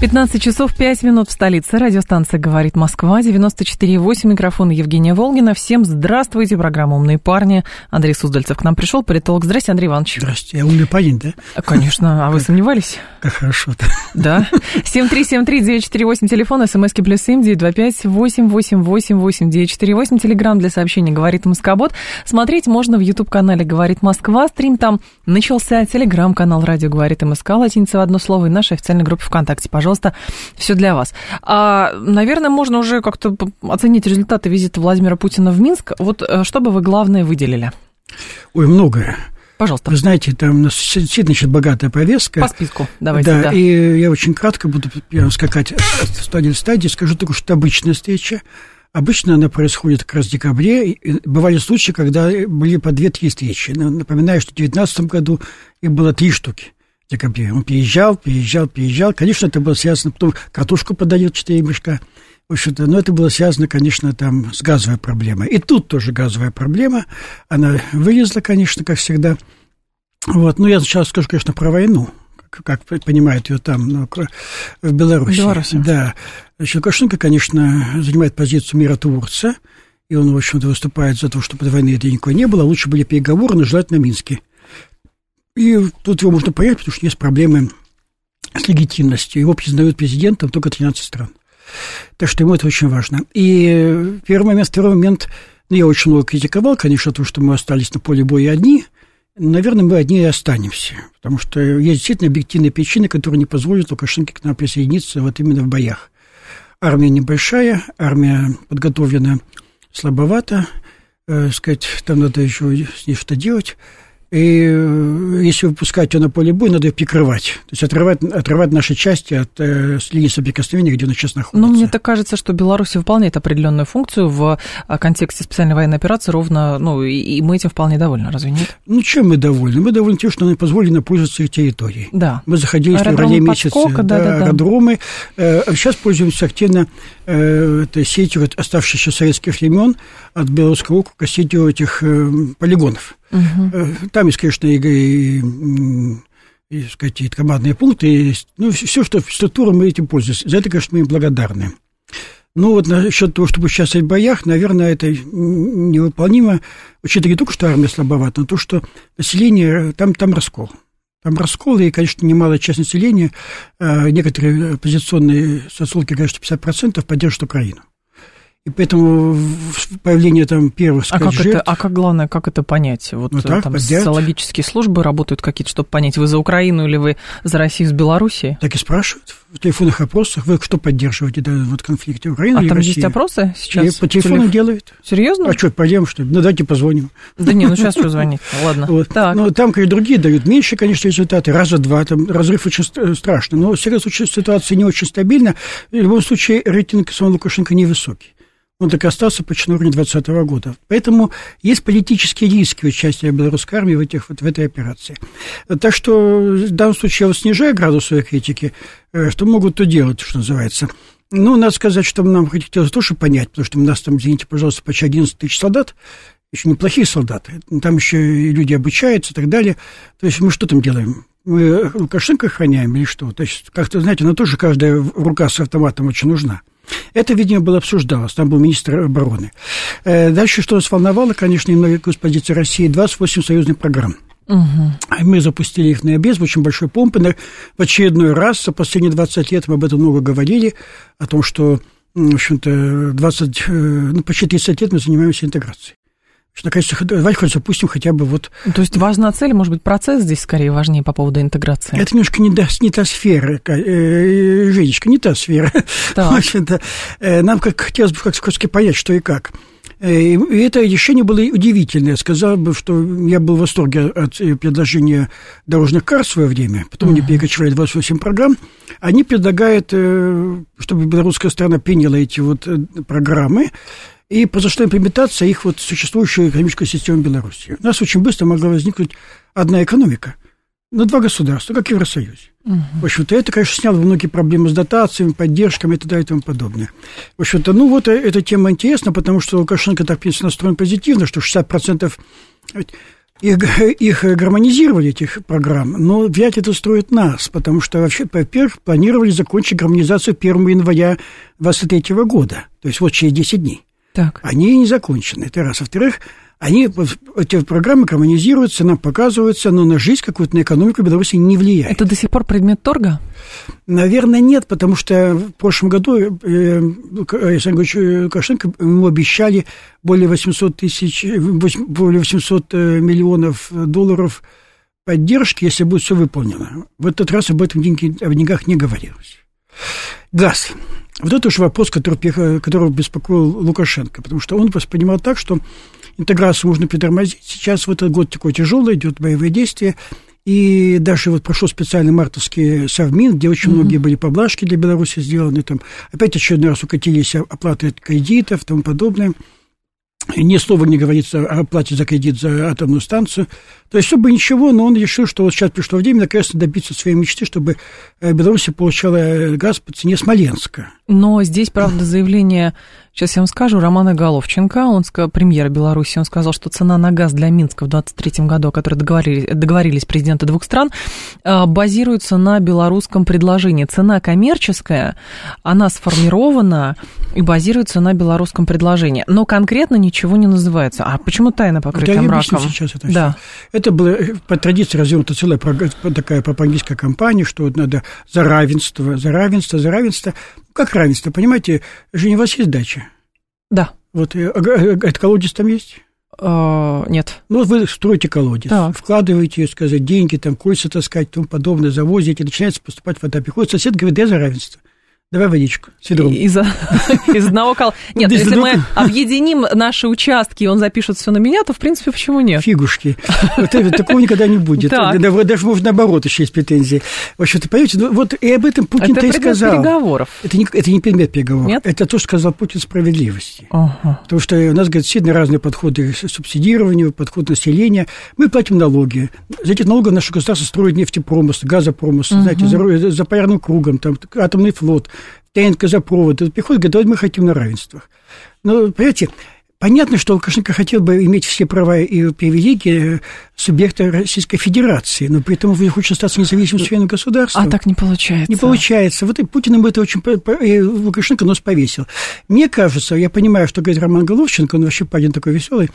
15 часов 5 минут в столице. Радиостанция «Говорит Москва», 94,8. Микрофон Евгения Волгина. Всем здравствуйте. Программа «Умные парни». Андрей Суздальцев к нам пришел, политолог. Здрасте, Андрей Иванович. Здрасте. Я умный парень, да? Конечно. А вы сомневались? Как хорошо-то. Да. 7373948, телефон, смски плюс 7, 925 888 948, телеграмм для сообщений «Говорит Москобот». Смотреть можно в YouTube-канале «Говорит Москва». Стрим там начался. Телеграм-канал «Радио говорит МСК», латиница в одно слово, и нашей официальной группе ВКонтакте. Пожалуйста, пожалуйста, все для вас. А, наверное, можно уже как-то оценить результаты визита Владимира Путина в Минск. Вот э, что бы вы главное выделили? Ой, многое. Пожалуйста. Вы знаете, там у нас действительно значит, богатая повестка. По списку, давайте. Да, да, и я очень кратко буду скакать стадии в стадии. Скажу только, что это обычная встреча. Обычно она происходит как раз в декабре. Бывали случаи, когда были по две-три встречи. Напоминаю, что в 2019 году их было три штуки декабре. Он переезжал, переезжал, переезжал. Конечно, это было связано, потом картошку подает 4 мешка. В общем-то, но это было связано, конечно, там с газовой проблемой. И тут тоже газовая проблема. Она вылезла, конечно, как всегда. Вот. Ну, я сейчас скажу, конечно, про войну, как, понимают ее там, но в Беларуси. Беларуси. Да. Значит, Лукашенко, конечно, занимает позицию миротворца, и он, в общем-то, выступает за то, чтобы войны этой никакой не было. Лучше были переговоры, но желательно Минске. И тут его можно понять, потому что есть проблемы с легитимностью. Его признают президентом только 13 стран. Так что ему это очень важно. И первый момент, второй момент, ну, я очень много критиковал, конечно, то, что мы остались на поле боя одни. Наверное, мы одни и останемся, потому что есть действительно объективные причины, которые не позволят Лукашенко к нам присоединиться вот именно в боях. Армия небольшая, армия подготовлена слабовато, э, сказать, там надо еще с ней что делать. И э, если выпускать ее на поле боя, надо ее прикрывать. То есть отрывать, отрывать наши части от э, линии соприкосновения, где она сейчас находится. Но мне так кажется, что Беларусь выполняет определенную функцию в э, контексте специальной военной операции ровно, ну, и, и мы этим вполне довольны, разве нет? Ну, чем мы довольны? Мы довольны тем, что нам позволено пользоваться их территорией. Да. Мы заходили в феврале месяце. Да, да, да, аэродромы. Э, сейчас пользуемся активно э, этой сетью вот, оставшихся советских времен от Белорусского округа сетью этих э, полигонов. Угу. Там есть, конечно, и, и, и, сказать, и командные пункты, и, ну, все, что структура, мы этим пользуемся. За это, конечно, мы им благодарны. Ну, вот насчет того, чтобы участвовать в боях, наверное, это невыполнимо, учитывая не только, что армия слабовата, но то, что население, там, там раскол. Там раскол, и, конечно, немалая часть населения, э, некоторые оппозиционные социологи говорят, что 50% поддерживают Украину. И поэтому появление там первых а как жертв... это, А как главное, как это понять? Вот ну, так, там поддержать. социологические службы работают какие-то, чтобы понять, вы за Украину или вы за Россию с Белоруссией? Так и спрашивают в телефонных опросах, вы что поддерживаете да, вот конфликте Украины а там России? есть опросы сейчас? И по телефону Телеф... делают. Серьезно? А что, пойдем, что ли? Ну, давайте позвоним. Да не, ну сейчас что звонить? Ладно. Вот. Так. Ну, там, конечно, другие дают меньше, конечно, результаты, раза два, там разрыв очень страшный. Но, в всяком случае, ситуация не очень стабильна. В любом случае, рейтинг самого Лукашенко невысокий он так остался почти на уровне 2020 года. Поэтому есть политические риски участия белорусской армии в, этих, вот, в этой операции. Так что в данном случае я вот снижаю градус своей критики, э, что могут то делать, что называется. Ну, надо сказать, что нам хотелось тоже понять, потому что у нас там, извините, пожалуйста, почти 11 тысяч солдат, еще неплохие солдаты, там еще и люди обучаются и так далее. То есть мы что там делаем? Мы Лукашенко охраняем или что? То есть, как-то, знаете, она тоже каждая рука с автоматом очень нужна. Это, видимо, было обсуждалось. Там был министр обороны. Э, дальше, что нас волновало, конечно, немного с позиции России, 28 союзных программ. Угу. Мы запустили их на обез, очень большой помпы. В очередной раз за последние 20 лет мы об этом много говорили, о том, что, в общем-то, 20, э, ну, почти 30 лет мы занимаемся интеграцией что, наконец, давайте хоть запустим хотя бы вот... То есть важна цель, может быть, процесс здесь скорее важнее по поводу интеграции? Это немножко не, да, не та сфера, э, Женечка, не та сфера. В общем-то, э, нам как хотелось бы как сказать, понять, что и как. Э, и это решение было удивительное. Сказал бы, что я был в восторге от предложения дорожных карт в свое время. Потом uh-huh. они перекочевали 28 программ. Они предлагают, чтобы белорусская страна приняла эти вот программы, и произошла имплементация их вот существующей экономической системы Беларуси. У нас очень быстро могла возникнуть одна экономика на два государства, как в Евросоюзе. Угу. В общем-то, это, конечно, сняло многие проблемы с дотациями, поддержками и т.д. и тому подобное. В общем-то, ну вот э, эта тема интересна, потому что Лукашенко так, в принципе, настроен позитивно, что 60% их, их гармонизировали, этих программ, но вряд ли это строит нас, потому что вообще, во-первых, планировали закончить гармонизацию 1 января 2023 года, то есть вот через 10 дней. Так. Они не закончены, это раз. Во-вторых, они, эти программы гармонизируются, нам показываются, но на жизнь какую-то, на экономику Беларуси не влияет. Это до сих пор предмет торга? Наверное, нет, потому что в прошлом году э, Александр Ильич Лукашенко ему обещали более 800 тысяч, более 800 э, миллионов долларов поддержки, если будет все выполнено. В этот раз об этом деньги, о деньгах не говорилось. Газ. Вот это уже вопрос, который, который беспокоил Лукашенко, потому что он воспринимал так, что интеграцию можно притормозить. Сейчас в этот год такой тяжелый, идет боевые действия. И даже вот прошел специальный мартовский совмин, где очень mm-hmm. многие были поблажки для Беларуси сделаны. Там опять очередной раз укатились оплаты кредитов и тому подобное. Ни слова не говорится о оплате за кредит за атомную станцию. То есть, чтобы ничего, но он решил, что вот сейчас пришло время наконец-то добиться своей мечты, чтобы э, Беларусь получала э, газ по цене Смоленска. Но здесь, правда, заявление Сейчас я вам скажу, Романа Головченко, он премьер Беларуси, он сказал, что цена на газ для Минска в 2023 году, о которой договорились, договорились президенты двух стран, а, базируется на белорусском предложении. Цена коммерческая, она сформирована и базируется на белорусском предложении. Но конкретно ничего не называется. А почему тайна покрыта да, мраком? сейчас это да. Все. Это было э, по традиции развиnuta целая такая пропагандистская кампания, что вот надо за равенство, за равенство, за равенство. Как равенство, понимаете, Женя, у вас есть дача? Да. Вот, э, а, а, этот колодец там есть? Uh, нет. Ну, вы строите колодец, так. вкладываете, сказать, деньги, там, кольца таскать, тому подобное, завозите, начинается поступать вода. Приходит сосед, говорит, я за равенство. Давай водичку с ведром. Из, из одного кол... Нет, если мы объединим наши участки, и он запишет все на меня, то, в принципе, почему нет? Фигушки. Вот такого никогда не будет. Даже, может, наоборот, еще есть претензии. В общем-то, понимаете, ну, вот и об этом Путин-то и сказал. Это переговоров. Это не, это не предмет переговоров. Нет? Это то, что сказал Путин справедливости. Ага. Потому что у нас, говорит, сильно разные подходы к субсидированию, подход населения. Мы платим налоги. За эти налоги наше государство строит нефтепромысл, газопромысл, угу. знаете, за, за полярным кругом, там, атомный флот тянет газопровод, тут приходит, говорит, мы хотим на равенствах. Но, понимаете, Понятно, что Лукашенко хотел бы иметь все права и привилегии субъекта Российской Федерации, но при этом хочет остаться независимым членом государства. А так не получается. Не получается. Вот и Путин ему это очень... И Лукашенко нос повесил. Мне кажется, я понимаю, что говорит Роман Головченко, он вообще парень такой веселый,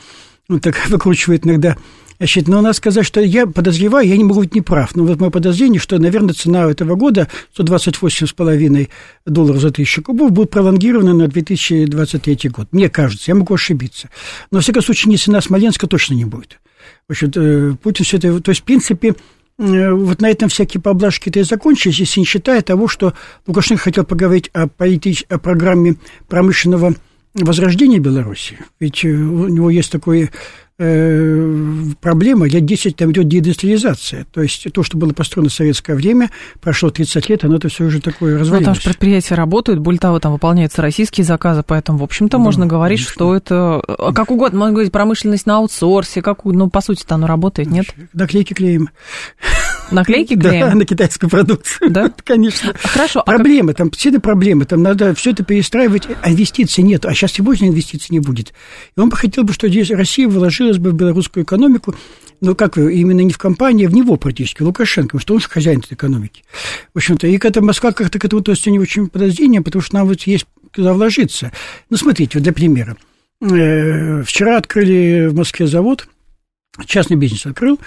он так выкручивает иногда Значит, но надо сказать, что я подозреваю, я не могу быть неправ, но вот мое подозрение, что, наверное, цена этого года 128,5 долларов за тысячу кубов будет пролонгирована на 2023 год. Мне кажется, я могу ошибиться. Но, во всяком случае, не цена Смоленска точно не будет. В общем, э, Путин все это... То есть, в принципе, э, вот на этом всякие поблажки-то и закончились, если не считая того, что Лукашенко хотел поговорить о, политич... о программе промышленного возрождения Беларуси. Ведь э, у него есть такой проблема, лет 10 там идет деиндустриализация. То есть то, что было построено в советское время, прошло 30 лет, оно это все уже такое развалилось. Ну, там же предприятия работают, более того, там выполняются российские заказы, поэтому, в общем-то, да, можно говорить, конечно. что это э, как угодно, можно говорить, промышленность на аутсорсе, как, ну, по сути-то оно работает, нет? Наклейки клеим. Наклейки клеим? Да, на китайскую продукцию. Да? Конечно. Хорошо. А проблемы, там все проблемы, там надо все это перестраивать, а инвестиций нет, а сейчас сегодня инвестиций не будет. И он бы хотел бы, что здесь Россия вложила вложилась бы в белорусскую экономику, но как вы, именно не в компании, а в него практически, Лукашенко, потому что он же хозяин этой экономики. В общем-то, и когда Москва как-то к этому относится не очень подозрением, потому что нам вот есть куда вложиться. Ну, смотрите, вот для примера. Э, вчера открыли в Москве завод, частный бизнес открыл,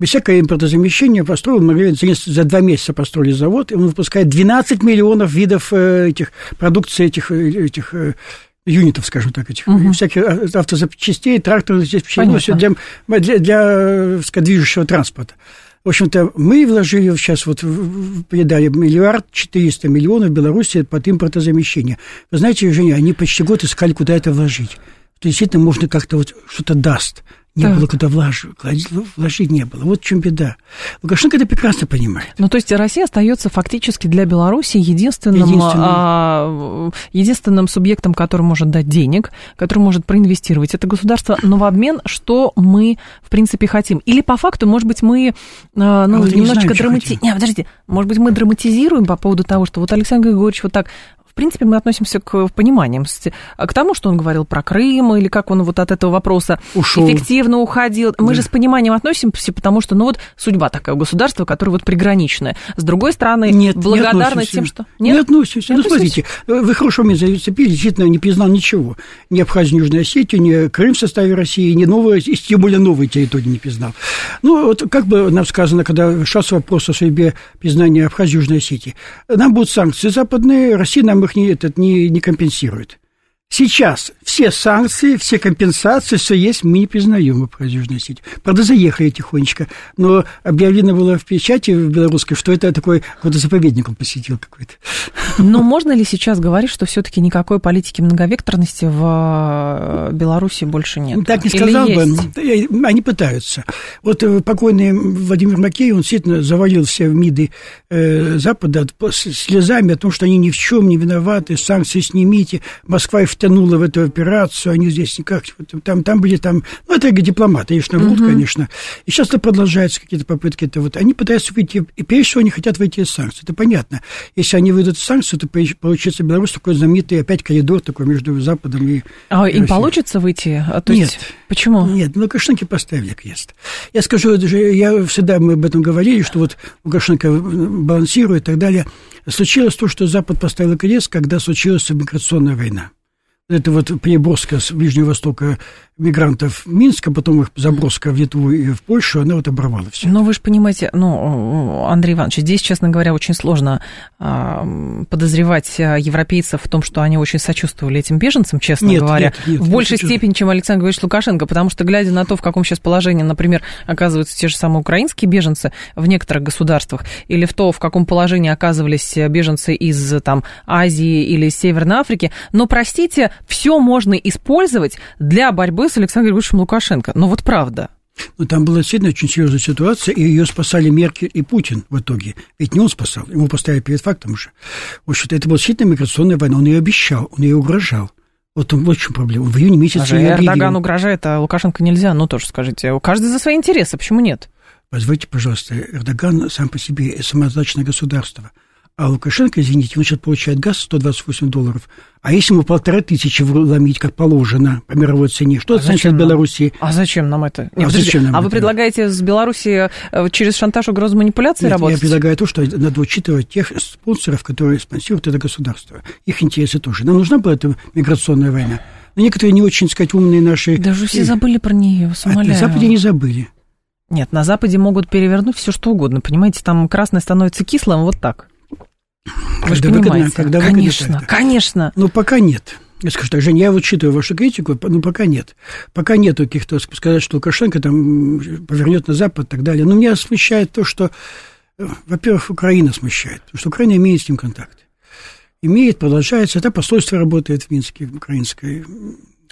без всякого импортозамещения построил, мгновенно, за два месяца построили завод, и он выпускает 12 миллионов видов э, этих продукции, этих, э, этих юнитов, скажем так, этих угу. всяких автозапчастей, тракторов, здесь все для, для, для сказать, движущего транспорта. В общем-то, мы вложили сейчас, вот передали миллиард четыреста миллионов в Беларуси под импортозамещение. Вы знаете, Женя, они почти год искали, куда это вложить. Что действительно можно как-то вот что-то даст. Не Так. было куда вложить, вложить не было. Вот в чем беда. Лукашенко это прекрасно понимает. Ну, то есть Россия остается фактически для Беларуси единственным, Единственным. а, единственным субъектом, который может дать денег, который может проинвестировать это государство, но в обмен, что мы, в принципе, хотим. Или по факту, может быть, мы а, ну, вот не немножечко что драматизируем. хотим. Не, подождите, может быть, мы драматизируем по поводу того, что вот Александр Григорьевич вот так в принципе, мы относимся к пониманием, с- к тому, что он говорил про Крым, или как он вот от этого вопроса Ушел. эффективно уходил. Мы Да. же с пониманием относимся, потому что, ну вот, судьба такая у государства, которое вот приграничное. С другой стороны, Нет, не благодарны относимся. тем, что... Не относимся. Не Ну, смотрите, вы хорошо мне зацепили, действительно не признал ничего. Ни Абхазию, Южную Осетию, ни Крым в составе России, ни новые, и тем более новые территории не признал. Ну, вот как бы нам сказано, когда решался вопрос о судьбе признания Абхазии, Южной Осетии. Нам будут санкции западные, Россия нам их не, этот, не, не компенсирует. Сейчас все санкции, все компенсации, все есть, мы не признаем Южную Осетию. Правда, заехали тихонечко, но объявлено было в печати в белорусской, что это такой какой-то заповедник он посетил какой-то. Но можно ли сейчас говорить, что все-таки никакой политики многовекторности в э, Беларуси больше нет? Ну, Так не Или сказал бы, есть? Э, они пытаются. Вот э, покойный Владимир Макей, он действительно завалил все МИДы Запада слезами о том, что они ни в чем не виноваты, санкции снимите, Москва их втянула в эту операцию, они здесь никак, там, там были там, ну, это дипломаты, конечно, врут, конечно. И сейчас это продолжаются какие-то попытки, это вот, они пытаются выйти, и прежде всего они хотят выйти из санкций, это понятно. Если они выйдут из санкций, то получится Беларусь такой знаменитый опять коридор такой между Западом и А им Россией. получится выйти? А, То Нет. есть, почему? Нет, ну, Лукашенко поставили крест. Я скажу, я всегда мы об этом говорили, что вот Лукашенко балансирует и так далее. Случилось то, что Запад поставил крест, когда случилась миграционная война. Это вот переброска с Ближнего Востока мигрантов в Минск, а потом их заброска в Литву и в Польшу, она вот оборвала все. Но вы же понимаете, ну, Андрей Иванович, здесь, честно говоря, очень сложно м, подозревать а, европейцев в том, что они очень сочувствовали этим беженцам, честно Нет, говоря, нет, нет, в большей сочувствую. степени, чем Александр Григорьевич Лукашенко, потому что, глядя на то, в каком сейчас положении, например, оказываются те же самые украинские беженцы в некоторых государствах, или в то, в каком положении оказывались беженцы из там, Азии или Северной Африки, но, простите, все можно использовать для борьбы с Александром Григорьевичем Лукашенко. Ну вот правда. Но там была действительно очень серьезная ситуация, и ее спасали Меркель и Путин в итоге. Ведь не он спасал, ему поставили перед фактом уже. В общем-то, это была действительно миграционная война, он ее обещал, он ее угрожал. Вот, он, вот в чем проблема. В июне месяце Даже ее. Эрдоган угрожает, а Лукашенко нельзя. Ну, тоже скажите. Каждый за свои интересы. Почему нет? Позвольте, пожалуйста, Эрдоган сам по себе самодостаточное государство. А Лукашенко, извините, он сейчас получает газ 128 долларов. А если ему полторы тысячи вломить, как положено, по мировой цене, что А это значит нам? Беларуси? А зачем нам это? А подождите, зачем нам а вы это? предлагаете с Беларуси э, через шантаж, угрозу, манипуляции Нет, работать? я предлагаю то, что надо учитывать тех спонсоров, которые спонсируют это государство. Их интересы тоже. Нам нужна была эта миграционная война. Но некоторые не очень, сказать, умные наши... Даже все забыли про нее, вас А на Западе не забыли. Нет, на Западе могут перевернуть все что угодно, понимаете? Там красное становится кислым вот так. Вы же Когда выгодно, понимаете. выгодно, конечно, так-то. конечно. Ну, пока нет. Я скажу так, Жень, я вот учитываю вашу критику, но пока нет. Пока нет каких-то, сказать, что Лукашенко там повернет на Запад и так далее. Но меня смущает то, что, э, во-первых, Украина смущает, потому что Украина имеет с ним контакты. Имеет, продолжается. Это посольство работает в Минске, украинское.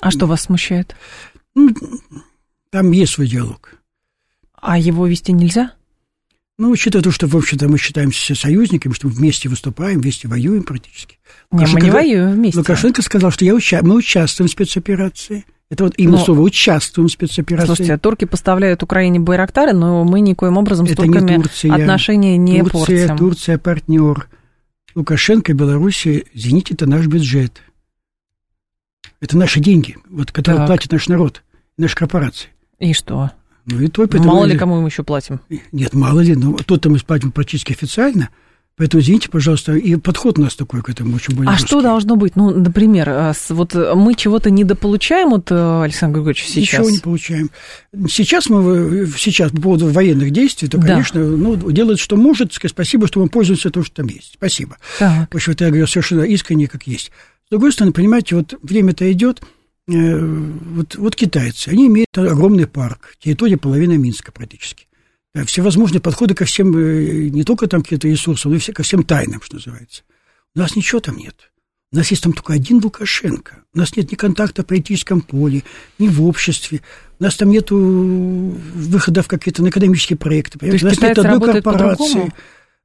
А что вас смущает? Ну, там есть свой диалог. А его вести нельзя? Ну, учитывая то, что, в общем-то, мы считаемся союзниками, что мы вместе выступаем, вместе воюем практически. Не, мы не воюем вместе. Лукашенко сказал, что я уча- мы участвуем в спецоперации. Это вот именно Но- слово «участвуем в спецоперации». Слушайте, турки поставляют Украине байрактары, но мы никоим образом с Это не турками Турция. отношения не Турция, портим. Турция партнер. Лукашенко, Белоруссия, извините, это наш бюджет. Это наши деньги, вот, которые Так. платит наш народ, наши корпорации. И что? Ну и твой Мало ли кому мы еще платим. Нет, мало ли, но тут мы платим практически официально. Поэтому, извините, пожалуйста, и подход у нас такой к этому очень более А жесткий. что должно быть? Ну, например, э, вот э, мы чего-то недополучаем от э, Александра Григорьевича сейчас? Ничего не получаем. Сейчас мы, сейчас по поводу военных действий, то, Да. конечно, ну, делает, что может. Сказать, спасибо, что мы пользуемся тем, что там есть. Спасибо. Так. В общем, это я говорю совершенно искренне, как есть. С другой стороны, понимаете, вот время-то идет, вот, вот китайцы, они имеют огромный парк, территория половины Минска практически. Э, Всевозможные подходы ко всем, э, не только там какие-то ресурсы, но и все, ко всем тайнам, что называется. У нас ничего там нет. У нас есть там только один Лукашенко. У нас нет ни контакта в политическом поле, ни в обществе. У нас там нет выхода в какие-то экономические проекты. То есть у нас нет одной корпорации.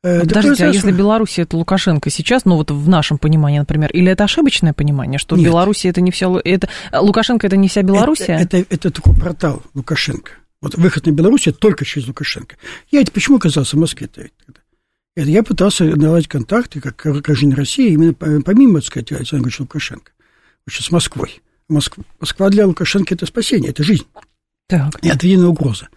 Э, Подождите, а если Беларусь это Лукашенко сейчас, ну вот в нашем понимании, например, или это ошибочное понимание, что Нет. Беларусь это не вся, это Лукашенко это не вся Белоруссия? Это, это, это такой портал Лукашенко. Вот выход на Беларусь только через Лукашенко. Я это почему оказался в Москве-то? Это я пытался наладить контакты, как гражданин России, именно помимо, так сказать, Александра Григорьевича Лукашенко, с Москвой. Москва, Москва для Лукашенко – это спасение, это жизнь. Так. И ответная угроза.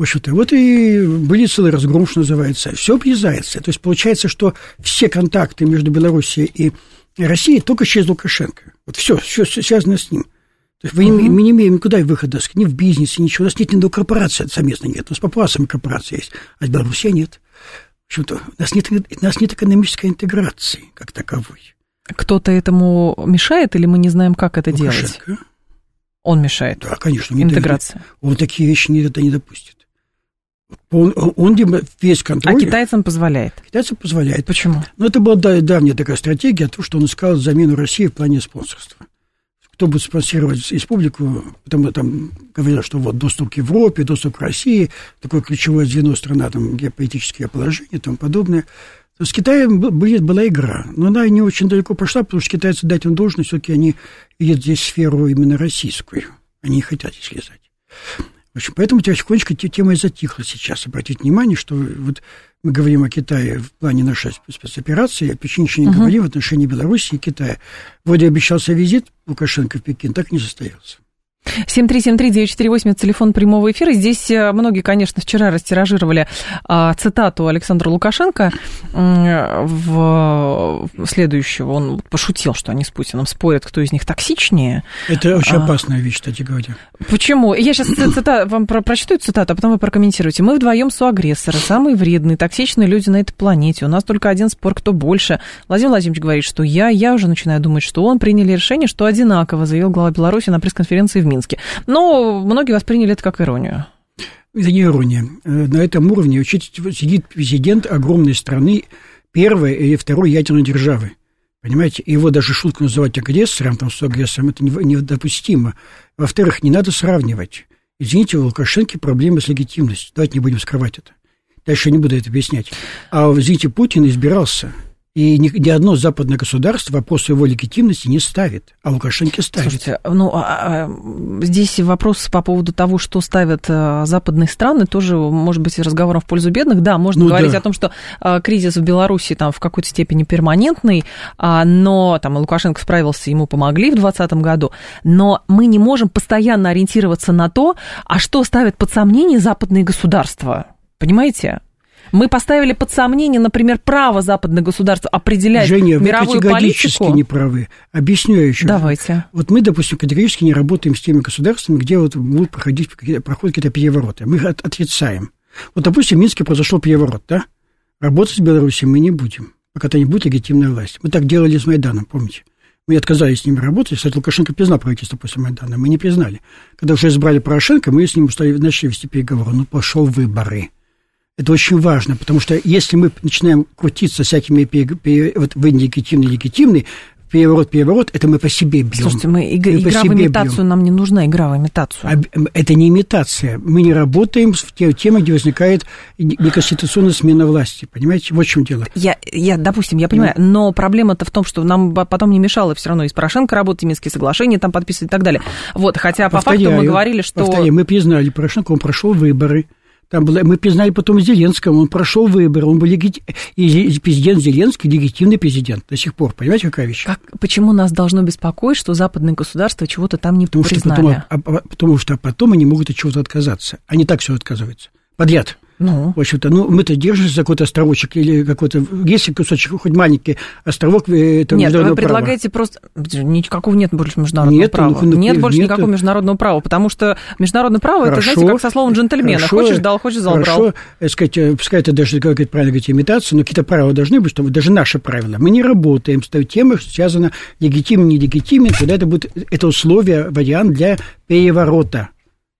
Общем-то, вот и были целый разгром, что называется. Все обрезается. То есть получается, что все контакты между Белоруссией и Россией только через Лукашенко. Вот все, все связано с ним. То есть мы, мы не имеем никуда выхода, ни в бизнесе, ничего. У нас нет ни до корпорации совместно нет. У нас по папуасам корпорация есть, а в Беларуси нет. В общем-то, у нас нет, у нас нет экономической интеграции как таковой. Кто-то этому мешает, или мы не знаем, как это Лукашенко. делать? Он мешает. Да, конечно. Интеграция. Он такие вещи никогда не допустит. Он, он весь контроль... А китайцам позволяет? Китайцам позволяет. Почему? Ну, это была давняя такая стратегия, то, что он искал замену России в плане спонсорства. Кто будет спонсировать республику, потому там говорят, что вот доступ к Европе, доступ к России, такое ключевое звено страна, там геополитические положения и тому подобное. То с Китаем была игра, но она не очень далеко пошла, потому что китайцы, дать им должность, все-таки они видят здесь сферу именно российскую. Они не хотят. В общем, поэтому потихонечку тема и затихла сейчас. Обратите внимание, что вот мы говорим о Китае в плане нашей спецоперации, а почти ничего не uh-huh. говорим в отношении Беларуси и Китая. Вроде обещался визит Лукашенко в Пекин, так и не состоялся. 7373948, телефон прямого эфира. Здесь э, многие, конечно, вчера растиражировали а, цитату Александра Лукашенко в следующего. Он пошутил, что они с Путиным спорят, кто из них токсичнее. Это очень а, опасная вещь, кстати говоря. Почему? Я сейчас цита, вам про, прочитаю цитату, а потом вы прокомментируете. Мы вдвоем соагрессоры, самые вредные, токсичные люди на этой планете. У нас только один спор, кто больше. Владимир Владимирович говорит, что я, я уже начинаю думать, что он приняли решение, что одинаково, заявил глава Беларуси на пресс-конференции в Минске. Но многие восприняли это как иронию. Это не ирония. Э, на этом уровне сидит президент огромной страны, первой или второй ядерной державы. Понимаете, его даже шутку называть агрессором, там, с агрессором, это недопустимо. Во-вторых, не надо сравнивать. Извините, у Лукашенко проблемы с легитимностью. Давайте не будем скрывать это. Дальше не буду это объяснять. А, извините, Путин избирался и ни, ни одно западное государство вопрос его легитимности не ставит, а Лукашенко ставит. Слушайте, ну, а, а, здесь вопрос по поводу того, что ставят а, западные страны, тоже может быть разговором в пользу бедных. Да, можно ну, говорить да. о том, что а, кризис в Беларуси там в какой-то степени перманентный, а, но там Лукашенко справился, ему помогли в 2020 году, но мы не можем постоянно ориентироваться на то, а что ставят под сомнение западные государства. Понимаете? Мы поставили под сомнение, например, право западных государств определять Женя, мировую вы категорически политику. не правы. Объясню я еще. Давайте. Вот мы, допустим, категорически не работаем с теми государствами, где вот будут проходить, проходят какие-то перевороты. Мы их отрицаем. Вот, допустим, в Минске произошел переворот, да? Работать с Беларусью мы не будем, пока это не будет легитимная власть. Мы так делали с Майданом, помните? Мы отказались с ними работать. Кстати, Лукашенко признал правительство после Майдана. Мы не признали. Когда уже избрали Порошенко, мы с ним начали вести переговоры. Ну, пошел выборы. Это очень важно, потому что если мы начинаем крутиться всякими вот вы легитимный, легитимный, переворот, переворот, это мы по себе бьем. Слушайте, мы, иг- мы игра в имитацию, бьем. нам не нужна игра в имитацию. А, это не имитация. Мы не работаем в те темы, где возникает неконституционная смена власти. Понимаете, вот в чем дело. Я, я допустим, я понимаю, mm. но проблема-то в том, что нам потом не мешало все равно и с Порошенко работать, и Минские соглашения там подписывать и так далее. Вот, хотя повторяю, по факту мы говорили, что... Повторяю, мы признали Порошенко, он прошел выборы, там было, мы признали потом Зеленского, он прошел выборы, он был легити... и президент Зеленский легитимный президент до сих пор. Понимаете, какая вещь? Как, почему нас должно беспокоить, что западные государства чего-то там не потому признали? Что потом, а, а, потому что потом они могут от чего-то отказаться. Они так все отказываются. Подряд. Ну. В общем-то, ну, мы-то держимся за какой-то островочек или какой-то... Есть кусочек, хоть маленький островок э, этого Нет, вы предлагаете права. просто... Никакого нет больше международного нет, права. Ну, ну, нет больше нет. никакого международного права, потому что международное право, хорошо, это, знаете, как со словом джентльмена. Хорошо, хочешь дал, хочешь забрал. Хорошо, э, сказать, э, пускай это даже, как это правильно говорить, имитация, но какие-то правила должны быть, чтобы даже наши правила. Мы не работаем с той темой, что связано легитимен, нелегитимен, когда это будет... Это условие, вариант для переворота.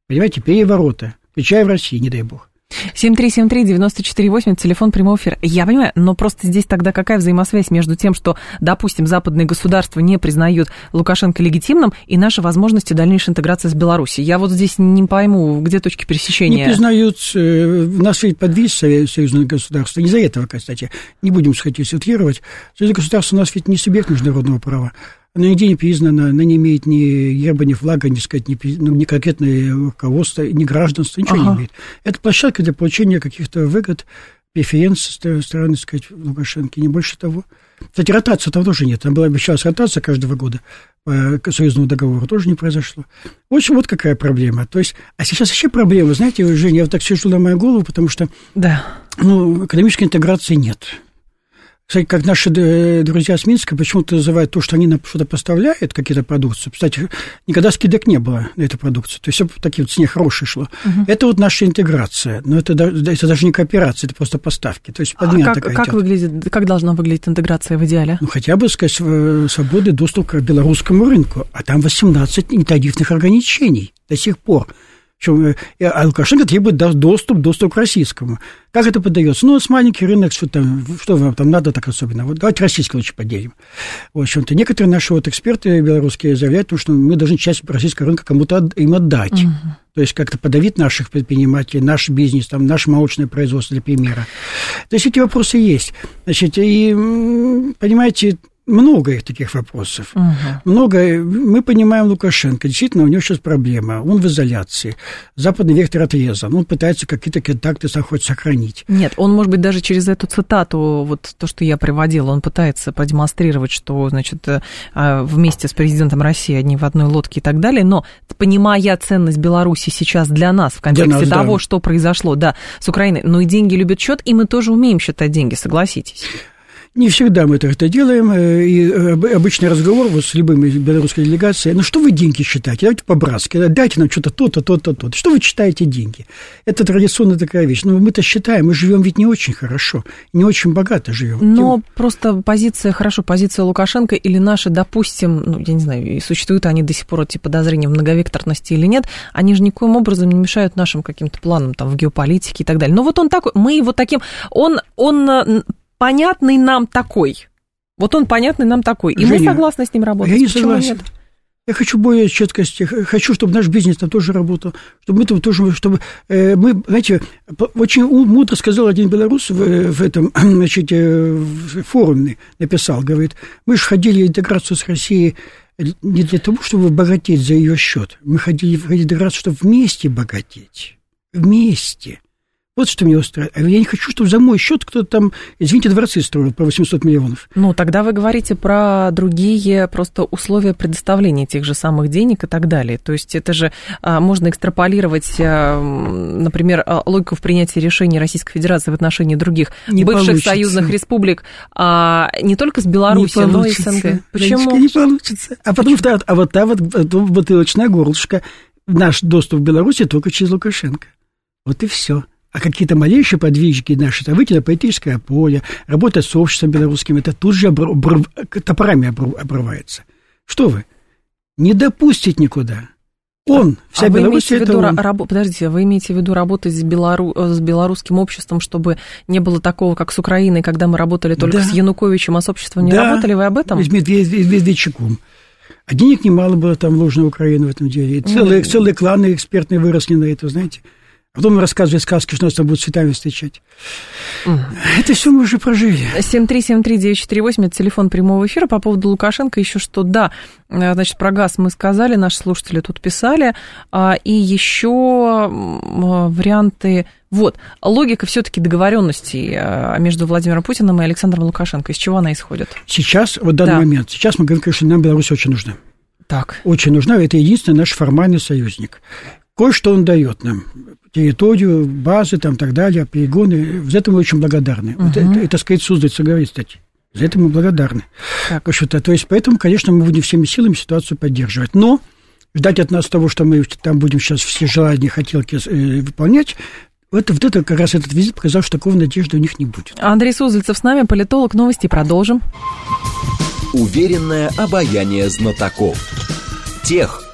Понимаете, переворота. Включая в России, не дай бог. 7373948, телефон прямого эфира. Я понимаю, но просто здесь тогда какая взаимосвязь между тем, что, допустим, западные государства не признают Лукашенко легитимным, и наши возможности дальнейшей интеграции с Беларусью? Я вот здесь не пойму, где точки пересечения. Не признают, э, нас ведь подвис союзное государство, не за этого, кстати, не будем хотеть утрировать. Союзное государство у нас ведь не субъект международного права. Она нигде не признана, она не имеет ни герба, ни флага, ни, сказать, ни, ну, ни конкретное руководство, ни гражданства, ничего ага. не имеет. Это площадка для получения каких-то выгод, преференций со стороны, сказать, Лукашенко, не больше того. Кстати, ротации там тоже нет. Там была обещалась ротация каждого года по союзному договору, тоже не произошло. В общем, вот какая проблема. То есть, а сейчас вообще проблема, знаете, Женя, я вот так сижу на мою голову, потому что да. ну, экономической интеграции нет. Кстати, как наши э, друзья с Минска почему-то называют то, что они нам что-то поставляют, какие-то продукции. Кстати, никогда скидок не было на эту продукцию. То есть все такие вот с ней хорошее шло. Угу. Это вот наша интеграция. Но это, это даже не кооперация, это просто поставки. То есть подмена а как, такая как, выглядит, как должна выглядеть интеграция в идеале? Ну, хотя бы, сказать, свободный доступ к белорусскому рынку. А там 18 нетарифных ограничений до сих пор. Причем, э, Лукашенко требует доступ, доступ к российскому. Как это подается? Ну, с маленький рынок, что, там, что вам там надо так особенно? Вот давайте российский лучше поделим. В общем-то, некоторые наши вот эксперты белорусские заявляют, что мы должны часть российского рынка кому-то им отдать. Угу. То есть как-то подавить наших предпринимателей, наш бизнес, там, наше молочное производство, для примера. То есть эти вопросы есть. Значит, и, понимаете, много их таких вопросов. Угу. Много. Мы понимаем Лукашенко. Действительно, у него сейчас проблема. Он в изоляции. Западный вектор отрезан. Он пытается какие-то контакты хоть сохранить. Нет, он, может быть, даже через эту цитату, вот то, что я приводила, он пытается продемонстрировать, что, значит, э, а, вместе с президентом России одни в одной лодке и так далее. Но, понимая ценность Беларуси сейчас для нас в контексте нас, того, да. что произошло, да, с Украиной, но и деньги любят счет, и мы тоже умеем считать деньги, согласитесь. Не всегда мы это делаем, э, и э, обычный разговор вот с любыми белорусской делегацией, ну что вы деньги считаете? Давайте по-братски, дайте нам что-то то-то, то-то, то-то. Что вы считаете деньги? Это традиционная такая вещь. Но мы-то считаем, мы живем ведь не очень хорошо, не очень богато живем. Но Тем... просто позиция, хорошо, позиция Лукашенко или наши, допустим, ну, я не знаю, существуют они до сих пор эти подозрения в многовекторности или нет, они же никоим образом не мешают нашим каким-то планам там в геополитике и так далее. Но вот он такой, мы его таким, он, он понятный нам такой. Вот он понятный нам такой. И Женя, мы согласны с ним работать. Я не Почему согласен. Нет? Я хочу более четкости, хочу, чтобы наш бизнес там тоже работал, чтобы мы там тоже, чтобы э, мы, знаете, очень мудро сказал один белорус в, в этом, значит, э, в форуме написал, говорит, мы же ходили интеграцию с Россией не для того, чтобы богатеть за ее счет, мы ходили в интеграцию, чтобы вместе богатеть, вместе. Вот что меня устраивает. А я не хочу, чтобы за мой счет кто-то там, извините, дворцы строил по 800 миллионов. Ну, тогда вы говорите про другие просто условия предоставления тех же самых денег и так далее. То есть это же а, можно экстраполировать, а, например, а, логику в принятии решений Российской Федерации в отношении других не бывших получится. союзных республик, а, не только с Беларусью, но и СНГ. Почему? Не получится. А потом что, а вот та вот бутылочная горлышко, наш доступ в Беларуси только через Лукашенко. Вот и все. А какие-то малейшие подвижки наши, там, выйти на политическое поле, работать с обществом белорусским, это тут же обрыв, обрыв, топорами обрывается. Что вы? Не допустить никуда. Он, вся а Беларусь, это виду, он. Раб, подождите, вы имеете в виду работать с, белору, с белорусским обществом, чтобы не было такого, как с Украиной, когда мы работали только да. с Януковичем, а с обществом не да. работали? Вы об этом? С Медведчуком. А денег немало было там вложено в Украину в этом деле. И целые, mm. целые кланы экспертные выросли на это, знаете. А потом рассказывает сказки, что нас там будут цветами встречать. Угу. Это все мы уже прожили. 7373948, это телефон прямого эфира. По поводу Лукашенко еще что, да, э, значит, про газ мы сказали, наши слушатели тут писали. А, и еще варианты... Вот, логика все-таки договоренности э, между Владимиром Путиным и Александром Лукашенко. Из чего она исходит? Сейчас, в данный да. момент, сейчас мы говорим, конечно, нам Беларусь очень нужна. Так. Очень нужна. Это единственный наш формальный союзник. Кое-что он дает нам территорию, базы там так далее, перегоны. За это мы очень благодарны. Угу. Это, это, это, сказать, Суздальца говорит, кстати. За это мы благодарны. Так. То, то есть, поэтому, конечно, мы будем всеми силами ситуацию поддерживать. Но ждать от нас того, что мы там будем сейчас все желания, хотелки э, выполнять, это, вот это как раз этот визит показал, что такого надежды у них не будет. Андрей Суздальцев с нами, политолог. Новости продолжим. Уверенное обаяние знатоков. Тех,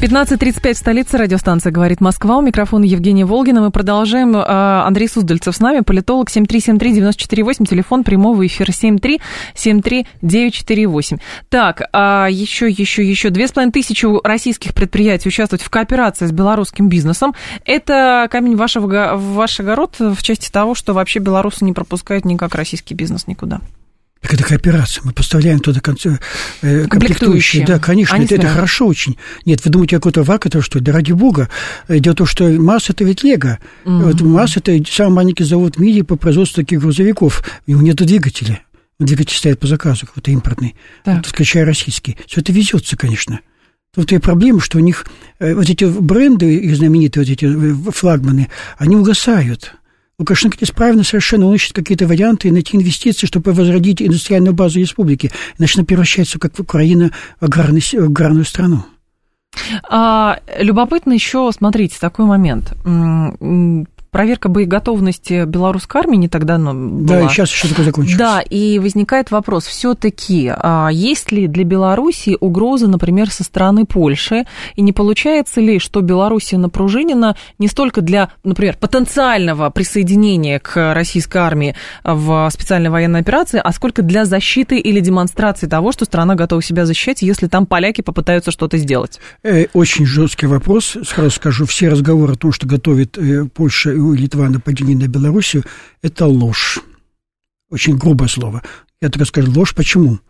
15.35 в столице радиостанция «Говорит Москва». У микрофона Евгения Волгина. Мы продолжаем. А, Андрей Суздальцев с нами, политолог 7373948, телефон прямого эфира 7373948. Так, а еще, еще, еще. Две с половиной тысячи российских предприятий участвуют в кооперации с белорусским бизнесом. Это камень вашего, в ваш огород в части того, что вообще белорусы не пропускают никак российский бизнес никуда? Так это кооперация. Мы поставляем туда конце, э, комплектующие. Да, конечно, это, это хорошо очень. Нет, вы думаете, какой-то вак это что? Да ради бога. Дело в том, что МАЗ это ведь Лего. Угу. Вот МАЗ это самый маленький завод в мире по производству таких грузовиков. У него нет двигателя. Двигатель стоит по заказу, какой-то импортный, вот, включая российский. Все это везется, конечно. Тут и проблема, что у них э, вот эти бренды, их знаменитые вот эти э, флагманы, они угасают. Лукашенко здесь правильно совершенно, он ищет какие-то варианты найти инвестиции, чтобы возродить индустриальную базу республики. Иначе она превращается, как Украина, в аграрную, в аграрную страну. А, любопытно еще, смотрите, такой момент проверка боеготовности белорусской армии не так давно была. Да, и сейчас еще такое закончилось. Да, и возникает вопрос, все-таки а есть ли для Беларуси угроза, например, со стороны Польши, и не получается ли, что Белоруссия напружинена не столько для, например, потенциального присоединения к российской армии в специальной военной операции, а сколько для защиты или демонстрации того, что страна готова себя защищать, если там поляки попытаются что-то сделать? Э, очень жесткий вопрос. Сразу скажу, все разговоры о том, что готовит э, Польша у Литва нападение на Белоруссию, это ложь. Очень грубое слово. Я так скажу, ложь почему?